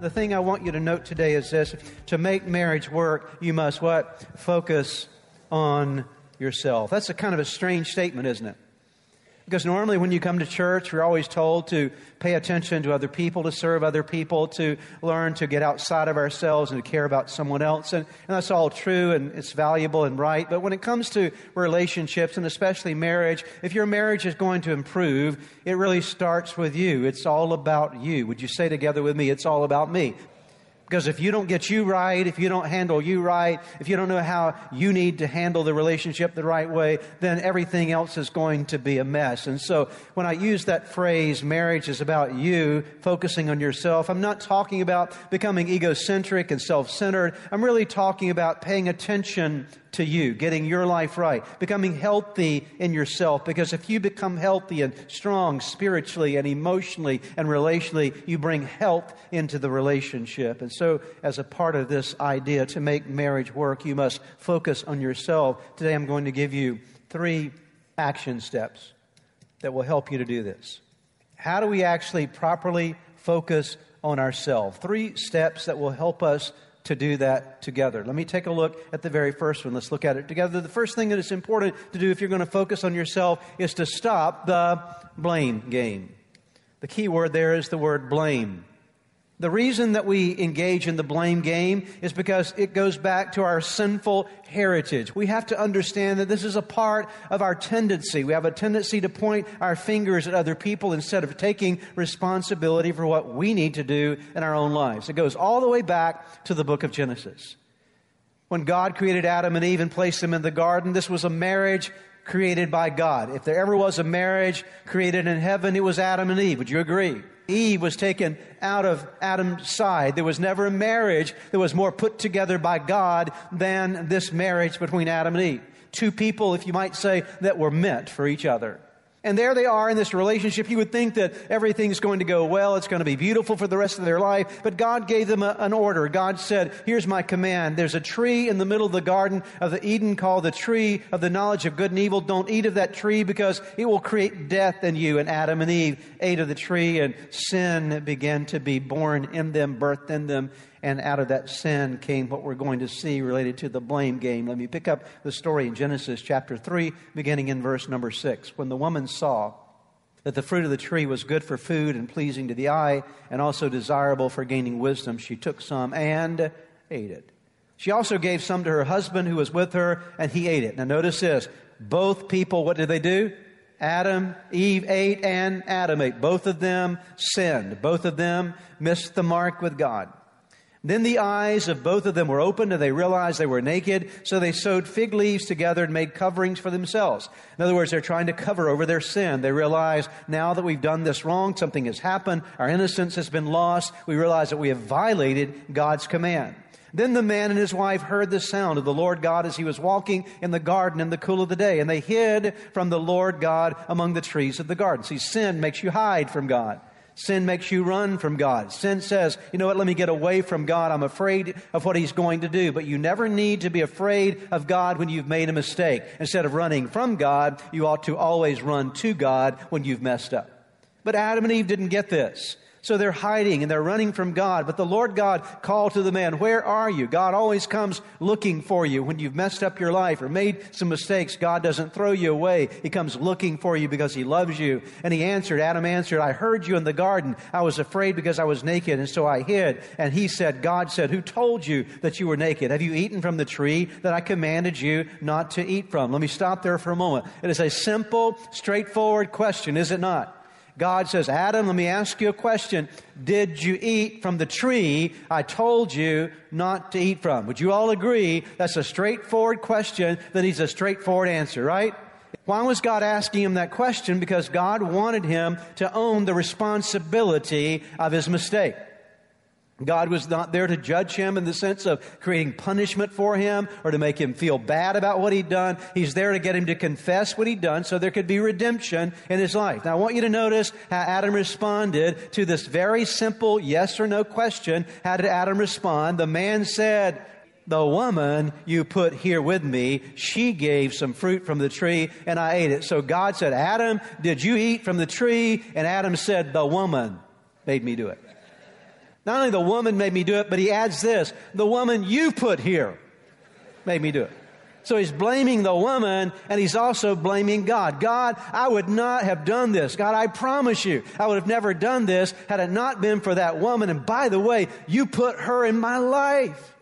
The thing I want you to note today is this to make marriage work, you must what? Focus on yourself. That's a kind of a strange statement, isn't it? Because normally when you come to church, you're always told to pay attention to other people, to serve other people, to learn to get outside of ourselves and to care about someone else. And, and, that's all true and it's valuable and right. But when it comes to relationships and especially marriage, if your marriage is going to improve, it really starts with you. It's all about you. Would you say together with me, it's all about me? Because if you don't get you right, if you don't handle you right, if you don't know how you need to handle the relationship the right way, then everything else is going to be a mess. And so when I use that phrase, marriage is about you, focusing on yourself, I'm not talking about becoming egocentric and self centered. I'm really talking about paying attention to you, getting your life right, becoming healthy in yourself. Because if you become healthy and strong spiritually and emotionally and relationally, you bring health into the relationship. And so, as a part of this idea to make marriage work, you must focus on yourself. Today, I'm going to give you three action steps that will help you to do this. How do we actually properly focus on ourselves? Three steps that will help us to do that together. Let me take a look at the very first one. Let's look at it together. The first thing that is important to do if you're going to focus on yourself is to stop the blame game. The key word there is the word blame. The reason that we engage in the blame game is because it goes back to our sinful heritage. We have to understand that this is a part of our tendency. We have a tendency to point our fingers at other people instead of taking responsibility for what we need to do in our own lives. It goes all the way back to the book of Genesis. When God created Adam and Eve and placed them in the garden, this was a marriage created by God. If there ever was a marriage created in heaven, it was Adam and Eve. Would you agree? Eve was taken out of Adam's side. There was never a marriage that was more put together by God than this marriage between Adam and Eve. Two people, if you might say, that were meant for each other. And there they are in this relationship. You would think that everything's going to go well. It's going to be beautiful for the rest of their life. But God gave them a, an order. God said, here's my command. There's a tree in the middle of the garden of the Eden called the tree of the knowledge of good and evil. Don't eat of that tree because it will create death in you. And Adam and Eve ate of the tree and sin began to be born in them, birthed in them. And out of that sin came what we're going to see related to the blame game. Let me pick up the story in Genesis chapter 3, beginning in verse number 6. When the woman saw that the fruit of the tree was good for food and pleasing to the eye, and also desirable for gaining wisdom, she took some and ate it. She also gave some to her husband who was with her, and he ate it. Now, notice this both people, what did they do? Adam, Eve ate, and Adam ate. Both of them sinned. Both of them missed the mark with God. Then the eyes of both of them were opened and they realized they were naked. So they sewed fig leaves together and made coverings for themselves. In other words, they're trying to cover over their sin. They realize now that we've done this wrong, something has happened. Our innocence has been lost. We realize that we have violated God's command. Then the man and his wife heard the sound of the Lord God as he was walking in the garden in the cool of the day, and they hid from the Lord God among the trees of the garden. See, sin makes you hide from God. Sin makes you run from God. Sin says, you know what, let me get away from God. I'm afraid of what He's going to do. But you never need to be afraid of God when you've made a mistake. Instead of running from God, you ought to always run to God when you've messed up. But Adam and Eve didn't get this. So they're hiding and they're running from God. But the Lord God called to the man, Where are you? God always comes looking for you. When you've messed up your life or made some mistakes, God doesn't throw you away. He comes looking for you because He loves you. And He answered, Adam answered, I heard you in the garden. I was afraid because I was naked, and so I hid. And He said, God said, Who told you that you were naked? Have you eaten from the tree that I commanded you not to eat from? Let me stop there for a moment. It is a simple, straightforward question, is it not? God says, Adam, let me ask you a question. Did you eat from the tree I told you not to eat from? Would you all agree that's a straightforward question that needs a straightforward answer, right? Why was God asking him that question? Because God wanted him to own the responsibility of his mistake. God was not there to judge him in the sense of creating punishment for him or to make him feel bad about what he'd done. He's there to get him to confess what he'd done so there could be redemption in his life. Now I want you to notice how Adam responded to this very simple yes or no question. How did Adam respond? The man said, the woman you put here with me, she gave some fruit from the tree and I ate it. So God said, Adam, did you eat from the tree? And Adam said, the woman made me do it. Not only the woman made me do it, but he adds this the woman you put here made me do it. So he's blaming the woman and he's also blaming God. God, I would not have done this. God, I promise you, I would have never done this had it not been for that woman. And by the way, you put her in my life.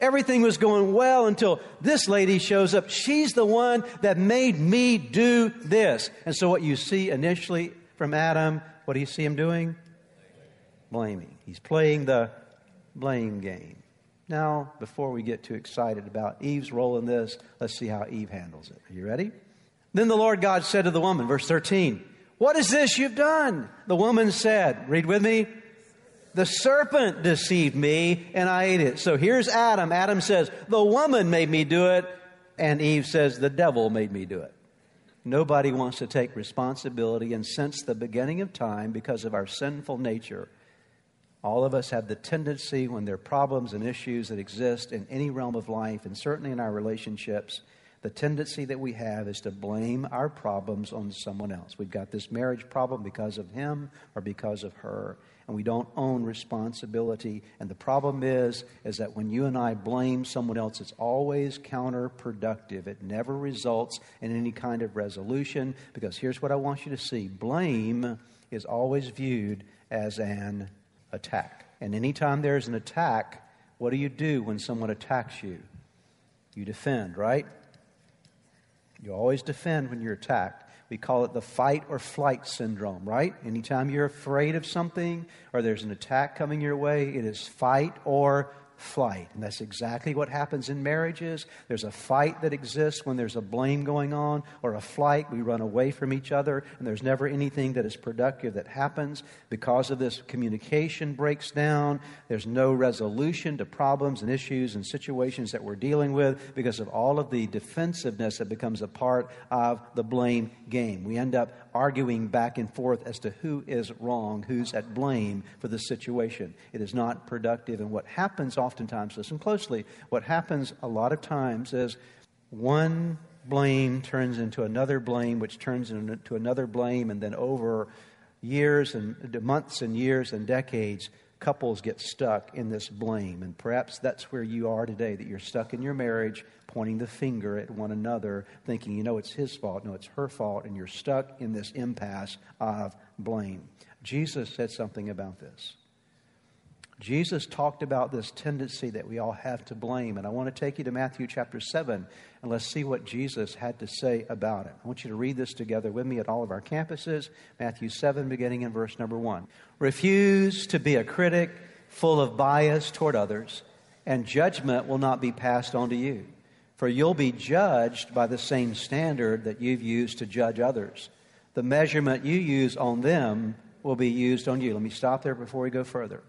Everything was going well until this lady shows up. She's the one that made me do this. And so what you see initially from Adam, what do you see him doing? Blaming. He's playing the blame game. Now, before we get too excited about Eve's role in this, let's see how Eve handles it. Are you ready? Then the Lord God said to the woman, verse 13, What is this you've done? The woman said, Read with me. The serpent deceived me and I ate it. So here's Adam. Adam says, The woman made me do it. And Eve says, The devil made me do it. Nobody wants to take responsibility. And since the beginning of time, because of our sinful nature, all of us have the tendency, when there are problems and issues that exist in any realm of life, and certainly in our relationships, the tendency that we have is to blame our problems on someone else. We've got this marriage problem because of him or because of her, and we don't own responsibility. And the problem is, is that when you and I blame someone else, it's always counterproductive. It never results in any kind of resolution because here's what I want you to see blame is always viewed as an attack. And anytime there's an attack, what do you do when someone attacks you? You defend, right? You always defend when you're attacked. We call it the fight or flight syndrome, right? Anytime you're afraid of something or there's an attack coming your way, it is fight or flight. And that's exactly what happens in marriages. There's a fight that exists when there's a blame going on, or a flight. We run away from each other, and there's never anything that is productive that happens. Because of this, communication breaks down. There's no resolution to problems and issues and situations that we're dealing with because of all of the defensiveness that becomes a part of the blame game. We end up arguing back and forth as to who is wrong, who's at blame for the situation. It is not productive. And what happens oftentimes, listen closely, what happens a lot of times is one blame turns into another blame, which turns into another blame, and then over years and months and years and decades, couples get stuck in this blame. And perhaps that's where you are today, that you're stuck in your marriage, pointing the finger at one another, thinking, you know, it's his fault, no, it's her fault, and you're stuck in this impasse of blame. Jesus said something about this. Jesus talked about this tendency that we all have to blame. And I want to take you to Matthew chapter 7 and let's see what Jesus had to say about it. I want you to read this together with me at all of our campuses. Matthew 7, beginning in verse number 1. Refuse to be a critic full of bias toward others, and judgment will not be passed on to you. For you'll be judged by the same standard that you've used to judge others. The measurement you use on them will be used on you. Let me stop there before we go further.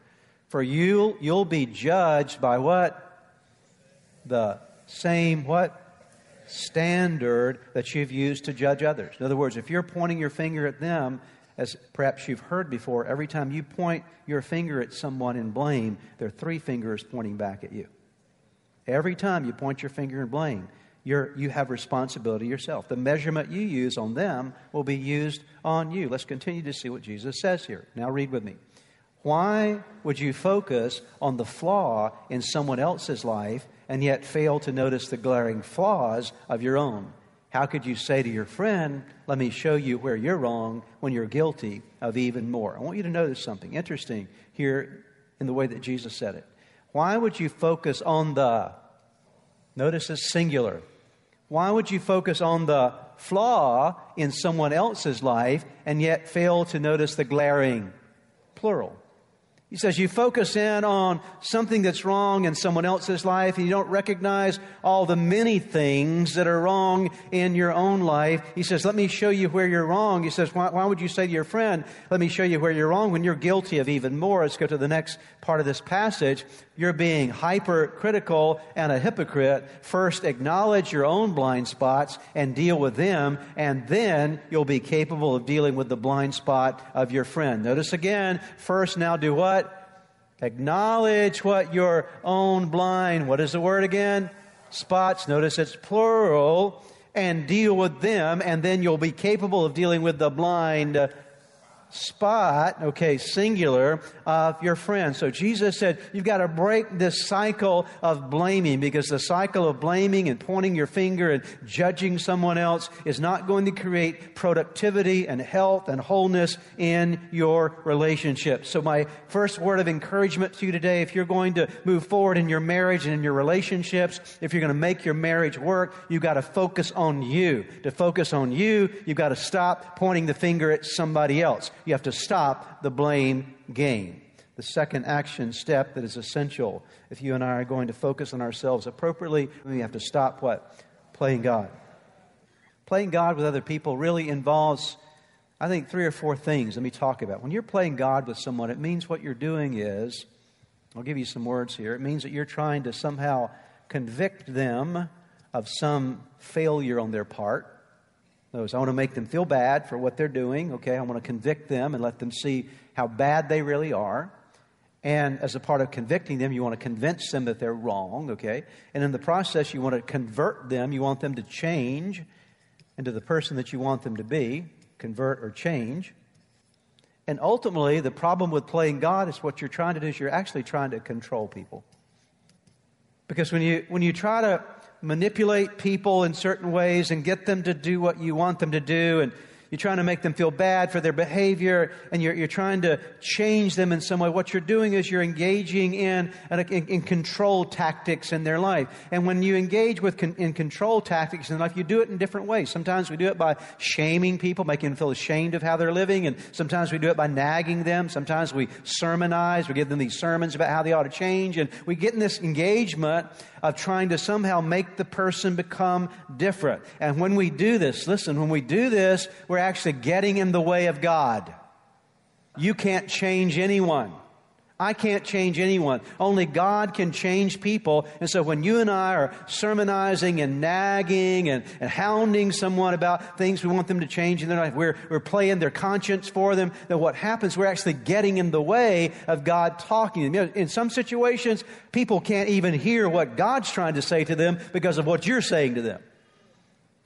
For you, you'll be judged by what? The same what? Standard that you've used to judge others. In other words, if you're pointing your finger at them, as perhaps you've heard before, every time you point your finger at someone in blame, there are three fingers pointing back at you. Every time you point your finger in blame, you're, you have responsibility yourself. The measurement you use on them will be used on you. Let's continue to see what Jesus says here. Now, read with me. Why would you focus on the flaw in someone else's life and yet fail to notice the glaring flaws of your own? How could you say to your friend, Let me show you where you're wrong when you're guilty of even more? I want you to notice something interesting here in the way that Jesus said it. Why would you focus on the, notice it's singular, why would you focus on the flaw in someone else's life and yet fail to notice the glaring plural? He says you focus in on something that's wrong in someone else's life and you don't recognize all the many things that are wrong in your own life. He says, let me show you where you're wrong. He says, why, why, would you say to your friend, let me show you where you're wrong when you're guilty of even more? Let's go to the next part of this passage. You're being hypercritical and a hypocrite. First, acknowledge your own blind spots and deal with them, and then you'll be capable of dealing with the blind spot of your friend. Notice again, first now do what? Acknowledge what your own blind, what is the word again? Spots. Notice it's plural. And deal with them, and then you'll be capable of dealing with the blind uh, spot, okay, singular, of your friend. So Jesus said, you've got to break this cycle of blaming because the cycle of blaming and pointing your finger and judging someone else is not going to create productivity and health and wholeness in your relationship. So my first word of encouragement to you today, if you're going to move forward in your marriage and in your relationships, if you're going to make your marriage work, you've got to focus on you. To focus on you, you've got to stop pointing the finger at somebody else. You have to stop the blame game. The second action step that is essential if you and I are going to focus on ourselves appropriately, we have to stop what? Playing God. Playing God with other people really involves, I think, three or four things. Let me talk about. When you're playing God with someone, it means what you're doing is, I'll give you some words here. It means that you're trying to somehow convict them of some failure on their part those. I want to make them feel bad for what they're doing, okay? I want to convict them and let them see how bad they really are. And as a part of convicting them, you want to convince them that they're wrong, okay? And in the process, you want to convert them. You want them to change into the person that you want them to be, convert or change. And ultimately, the problem with playing God is what you're trying to do is you're actually trying to control people. Because when you, when you try to manipulate people in certain ways and get them to do what you want them to do and you're trying to make them feel bad for their behavior and you're, you're trying to change them in some way. What you're doing is you're engaging in, in, in control tactics in their life. And when you engage with con, in control tactics in life, you do it in different ways. Sometimes we do it by shaming people, making them feel ashamed of how they're living. And sometimes we do it by nagging them. Sometimes we sermonize. We give them these sermons about how they ought to change. And we get in this engagement of trying to somehow make the person become different. And when we do this, listen, when we do this, we're actually getting in the way of God. You can't change anyone. I can't change anyone. Only God can change people. And so when you and I are sermonizing and nagging and, and hounding someone about things we want them to change in their life, we're, we're playing their conscience for them, then what happens, we're actually getting in the way of God talking to them. You know, in some situations, people can't even hear what God's trying to say to them because of what you're saying to them.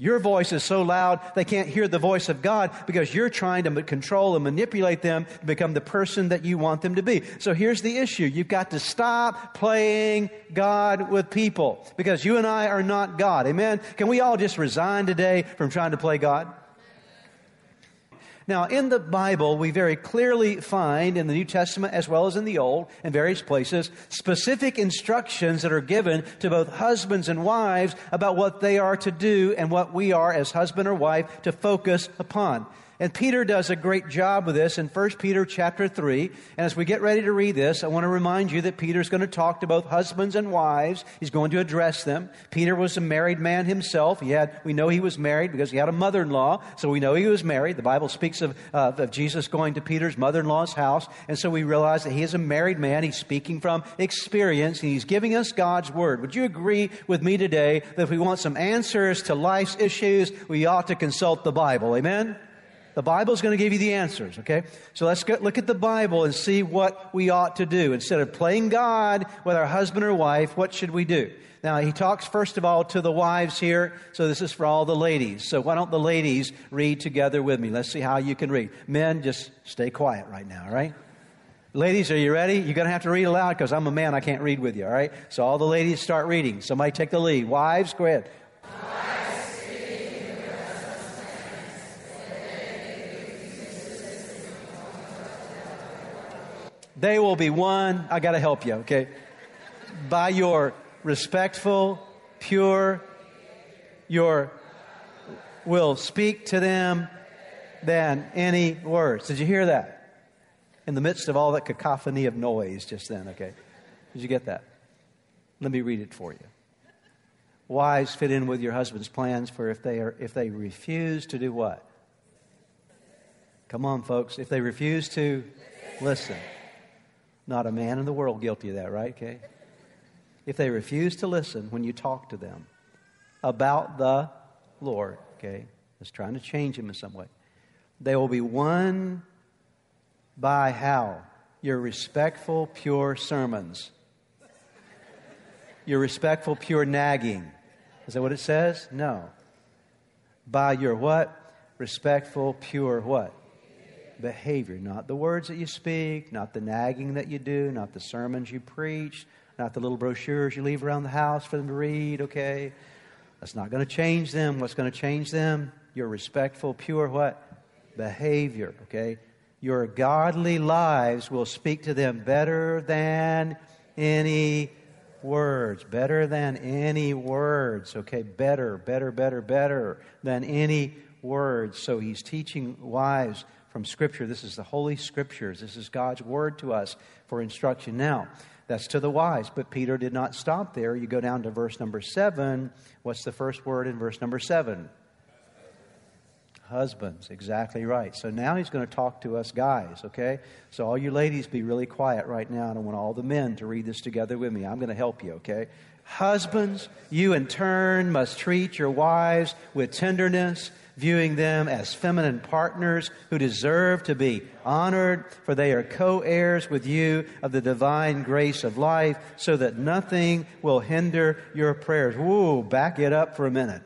Your voice is so loud they can't hear the voice of God because you're trying to control and manipulate them to become the person that you want them to be. So here's the issue. You've got to stop playing God with people because you and I are not God. Amen? Can we all just resign today from trying to play God? Now, in the Bible, we very clearly find in the New Testament as well as in the Old, in various places, specific instructions that are given to both husbands and wives about what they are to do and what we are as husband or wife to focus upon. And Peter does a great job with this in 1 Peter chapter 3. And as we get ready to read this, I want to remind you that Peter's going to talk to both husbands and wives. He's going to address them. Peter was a married man himself. He had, we know he was married because he had a mother-in-law. So we know he was married. The Bible speaks of, uh, of Jesus going to Peter's mother-in-law's house. And so we realize that he is a married man. He's speaking from experience and he's giving us God's word. Would you agree with me today that if we want some answers to life's issues, we ought to consult the Bible? Amen? The Bible is going to give you the answers, okay? So let's get, look at the Bible and see what we ought to do. Instead of playing God with our husband or wife, what should we do? Now, he talks first of all to the wives here, so this is for all the ladies. So why don't the ladies read together with me? Let's see how you can read. Men, just stay quiet right now, all right? Ladies, are you ready? You're going to have to read aloud because I'm a man. I can't read with you, all right? So all the ladies start reading. Somebody take the lead. Wives, go ahead. They will be won. I got to help you, okay? By your respectful, pure, your will speak to them than any words. Did you hear that? In the midst of all that cacophony of noise just then, okay? Did you get that? Let me read it for you. Wives fit in with your husband's plans for if they are if they refuse to do what? Come on, folks. If they refuse to listen. Not a man in the world guilty of that, right? Okay. If they refuse to listen when you talk to them about the Lord, okay, it's trying to change him in some way. They will be won by how? Your respectful, pure sermons. Your respectful, pure nagging. Is that what it says? No. By your what? Respectful, pure what? Behavior. Not the words that you speak, not the nagging that you do, not the sermons you preach, not the little brochures you leave around the house for them to read, okay? That's not going to change them. What's going to change them? Your respectful, pure what? Behavior, okay? Your godly lives will speak to them better than any words. Better than any words. Okay, better, better, better, better than any words. So he's teaching wives from Scripture. This is the Holy Scriptures. This is God's Word to us for instruction. Now, that's to the wise. But Peter did not stop there. You go down to verse number seven. What's the first word in verse number seven? Husbands, exactly right. So now he's going to talk to us guys, okay? So all you ladies be really quiet right now, and I want all the men to read this together with me. I'm going to help you, okay? Husbands, you in turn must treat your wives with tenderness, viewing them as feminine partners who deserve to be honored, for they are co heirs with you of the divine grace of life, so that nothing will hinder your prayers. Whoa, back it up for a minute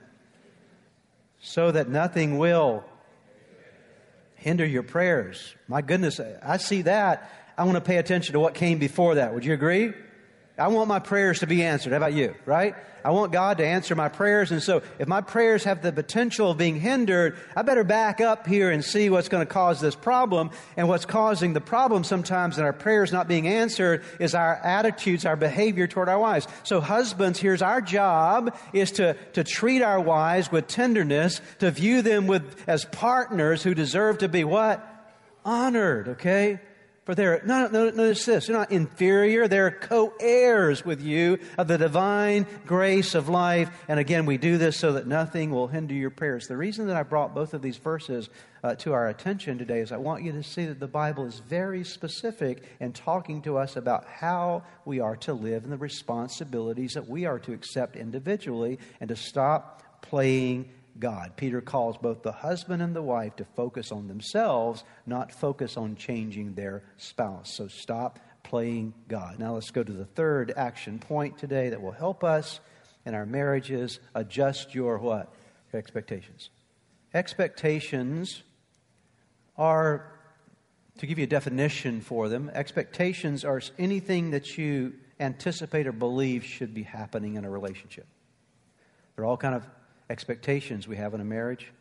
so that nothing will hinder your prayers. My goodness, I see that. I want to pay attention to what came before that. Would you agree? I want my prayers to be answered. How about you? Right? I want God to answer my prayers. And so if my prayers have the potential of being hindered, I better back up here and see what's going to cause this problem. And what's causing the problem sometimes in our prayers not being answered is our attitudes, our behavior toward our wives. So husbands, here's our job is to, to treat our wives with tenderness, to view them with, as partners who deserve to be what? Honored, okay? For they're, no, no, notice this, they're not inferior, they're co heirs with you of the divine grace of life. And again, we do this so that nothing will hinder your prayers. The reason that I brought both of these verses uh, to our attention today is I want you to see that the Bible is very specific in talking to us about how we are to live and the responsibilities that we are to accept individually and to stop playing God. Peter calls both the husband and the wife to focus on themselves, not focus on changing their spouse. So stop playing God. Now let's go to the third action point today that will help us in our marriages adjust your what? Expectations. Expectations are to give you a definition for them, expectations are anything that you anticipate or believe should be happening in a relationship. They're all kind of expectations we have in a marriage.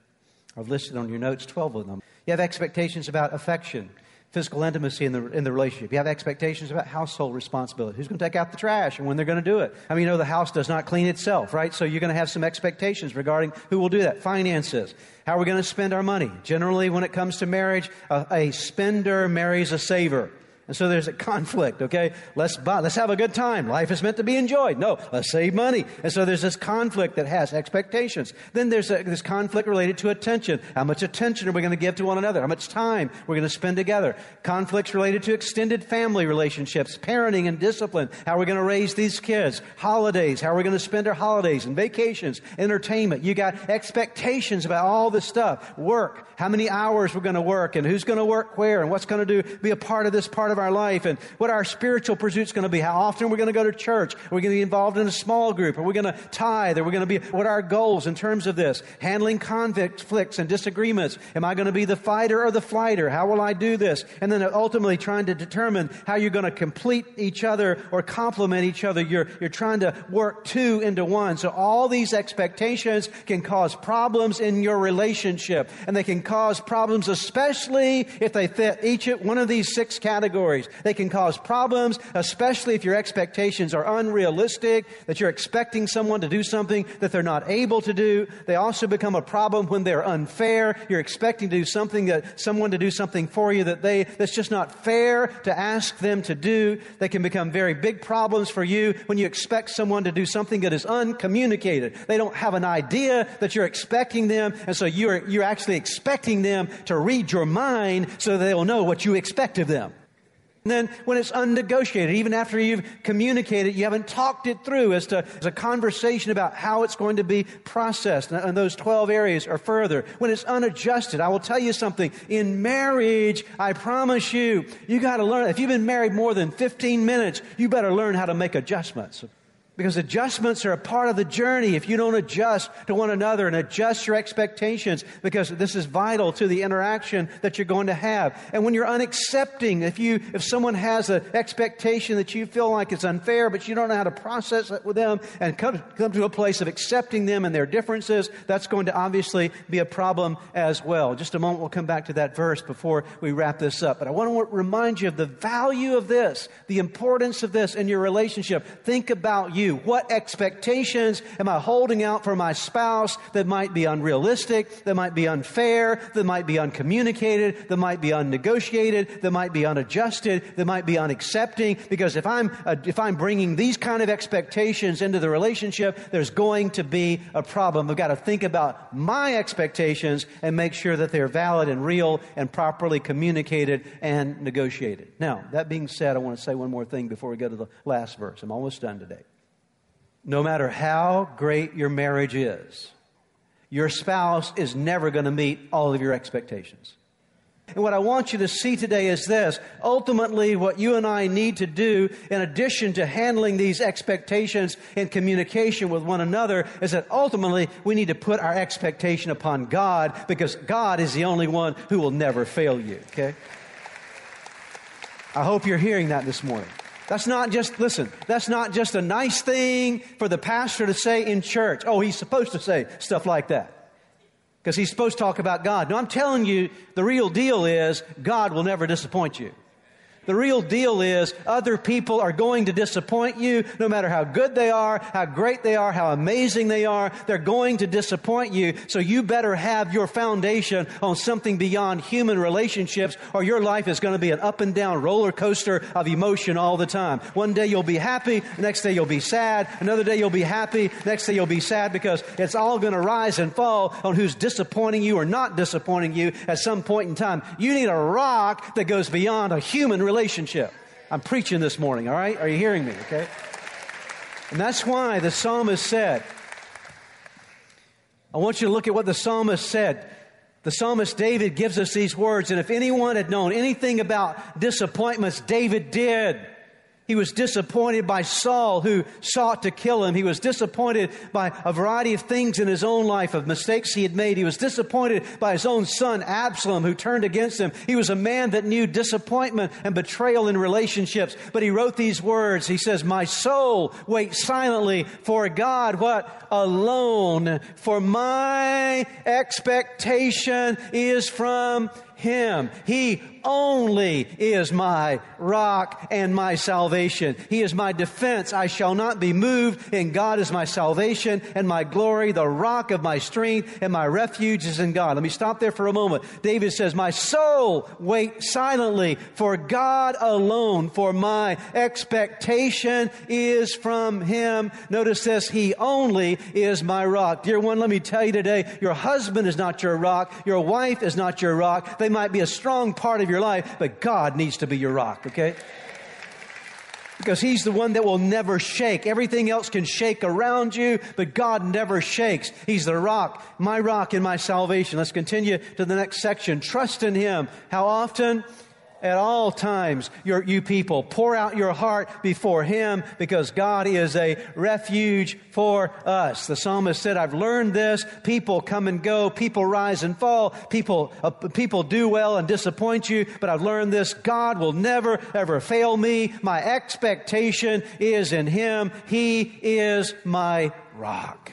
I've listed on your notes 12 of them. You have expectations about affection, physical intimacy in the, in the relationship. You have expectations about household responsibility. Who's going to take out the trash and when they're going to do it? I mean, you know, the house does not clean itself, right? So you're going to have some expectations regarding who will do that. Finances. How are we going to spend our money? Generally, when it comes to marriage, a, a spender marries a saver. And so there's a conflict, okay? Let's buy, let's have a good time. Life is meant to be enjoyed. No, let's save money. And so there's this conflict that has expectations. Then there's a, this conflict related to attention. How much attention are we going to give to one another? How much time we're going to spend together? Conflicts related to extended family relationships, parenting and discipline. How are we going to raise these kids? Holidays. How are we going to spend our holidays and vacations? Entertainment. You got expectations about all this stuff. Work. How many hours we're going to work and who's going to work where and what's going to do, be a part of this part of our life and what our spiritual pursuit's going to be. How often are we're going to go to church? Are we going to be involved in a small group? Are we going to tithe? Are we going to be, what are our goals in terms of this? Handling conflicts and disagreements. Am I going to be the fighter or the flighter? How will I do this? And then ultimately trying to determine how you're going to complete each other or complement each other. You're, you're trying to work two into one. So all these expectations can cause problems in your relationship and they can cause problems especially if they fit each one of these six categories. They can cause problems, especially if your expectations are unrealistic, that you're expecting someone to do something that they're not able to do. They also become a problem when they're unfair. You're expecting to do something that someone to do something for you that they that's just not fair to ask them to do. They can become very big problems for you when you expect someone to do something that is uncommunicated. They don't have an idea that you're expecting them, and so you're you're actually expecting them to read your mind so they will know what you expect of them. Then when it's unnegotiated, even after you've communicated, you haven't talked it through as to as a conversation about how it's going to be processed. And those 12 areas or further. When it's unadjusted, I will tell you something. In marriage, I promise you, you got to learn. If you've been married more than 15 minutes, you better learn how to make adjustments. Because adjustments are a part of the journey. If you don't adjust to one another and adjust your expectations, because this is vital to the interaction that you're going to have. And when you're unaccepting, if you, if someone has an expectation that you feel like it's unfair, but you don't know how to process it with them and come, come to a place of accepting them and their differences, that's going to obviously be a problem as well. Just a moment, we'll come back to that verse before we wrap this up. But I want to remind you of the value of this, the importance of this in your relationship. Think about you you? What expectations am I holding out for my spouse that might be unrealistic, that might be unfair, that might be uncommunicated, that might be unnegotiated, that might be unadjusted, that might be unaccepting? Because if I'm, uh, if I'm bringing these kind of expectations into the relationship, there's going to be a problem. I've got to think about my expectations and make sure that they're valid and real and properly communicated and negotiated. Now, that being said, I want to say one more thing before we go to the last verse. I'm almost done today no matter how great your marriage is, your spouse is never going to meet all of your expectations. And what I want you to see today is this. Ultimately, what you and I need to do, in addition to handling these expectations in communication with one another, is that ultimately we need to put our expectation upon God because God is the only one who will never fail you, okay? I hope you're hearing that this morning. That's not just, listen, that's not just a nice thing for the pastor to say in church. Oh, he's supposed to say stuff like that. Because he's supposed to talk about God. No, I'm telling you, the real deal is God will never disappoint you. The real deal is other people are going to disappoint you no matter how good they are, how great they are, how amazing they are. They're going to disappoint you. So you better have your foundation on something beyond human relationships or your life is going to be an up and down roller coaster of emotion all the time. One day you'll be happy, next day you'll be sad, another day you'll be happy, next day you'll be sad because it's all going to rise and fall on who's disappointing you or not disappointing you at some point in time. You need a rock that goes beyond a human relationship relationship. I'm preaching this morning, all right? Are you hearing me? Okay? And that's why the psalmist said, I want you to look at what the psalmist said. The psalmist David gives us these words, and if anyone had known anything about disappointments, David did. He was disappointed by Saul, who sought to kill him. He was disappointed by a variety of things in his own life, of mistakes he had made. He was disappointed by his own son, Absalom, who turned against him. He was a man that knew disappointment and betrayal in relationships. But he wrote these words. He says, My soul waits silently for God, what? Alone. For my expectation is from him. He only is my rock and my salvation. He is my defense. I shall not be moved, and God is my salvation and my glory. The rock of my strength and my refuge is in God. Let me stop there for a moment. David says, My soul wait silently for God alone, for my expectation is from Him. Notice this, He only is my rock. Dear one, let me tell you today, your husband is not your rock. Your wife is not your rock. They might be a strong part of your life, but God needs to be your rock, okay? Because He's the one that will never shake. Everything else can shake around you, but God never shakes. He's the rock, my rock and my salvation. Let's continue to the next section. Trust in Him. How often? At all times, your, you people, pour out your heart before Him because God is a refuge for us. The psalmist said, I've learned this. People come and go. People rise and fall. People, uh, people do well and disappoint you. But I've learned this. God will never, ever fail me. My expectation is in Him. He is my rock.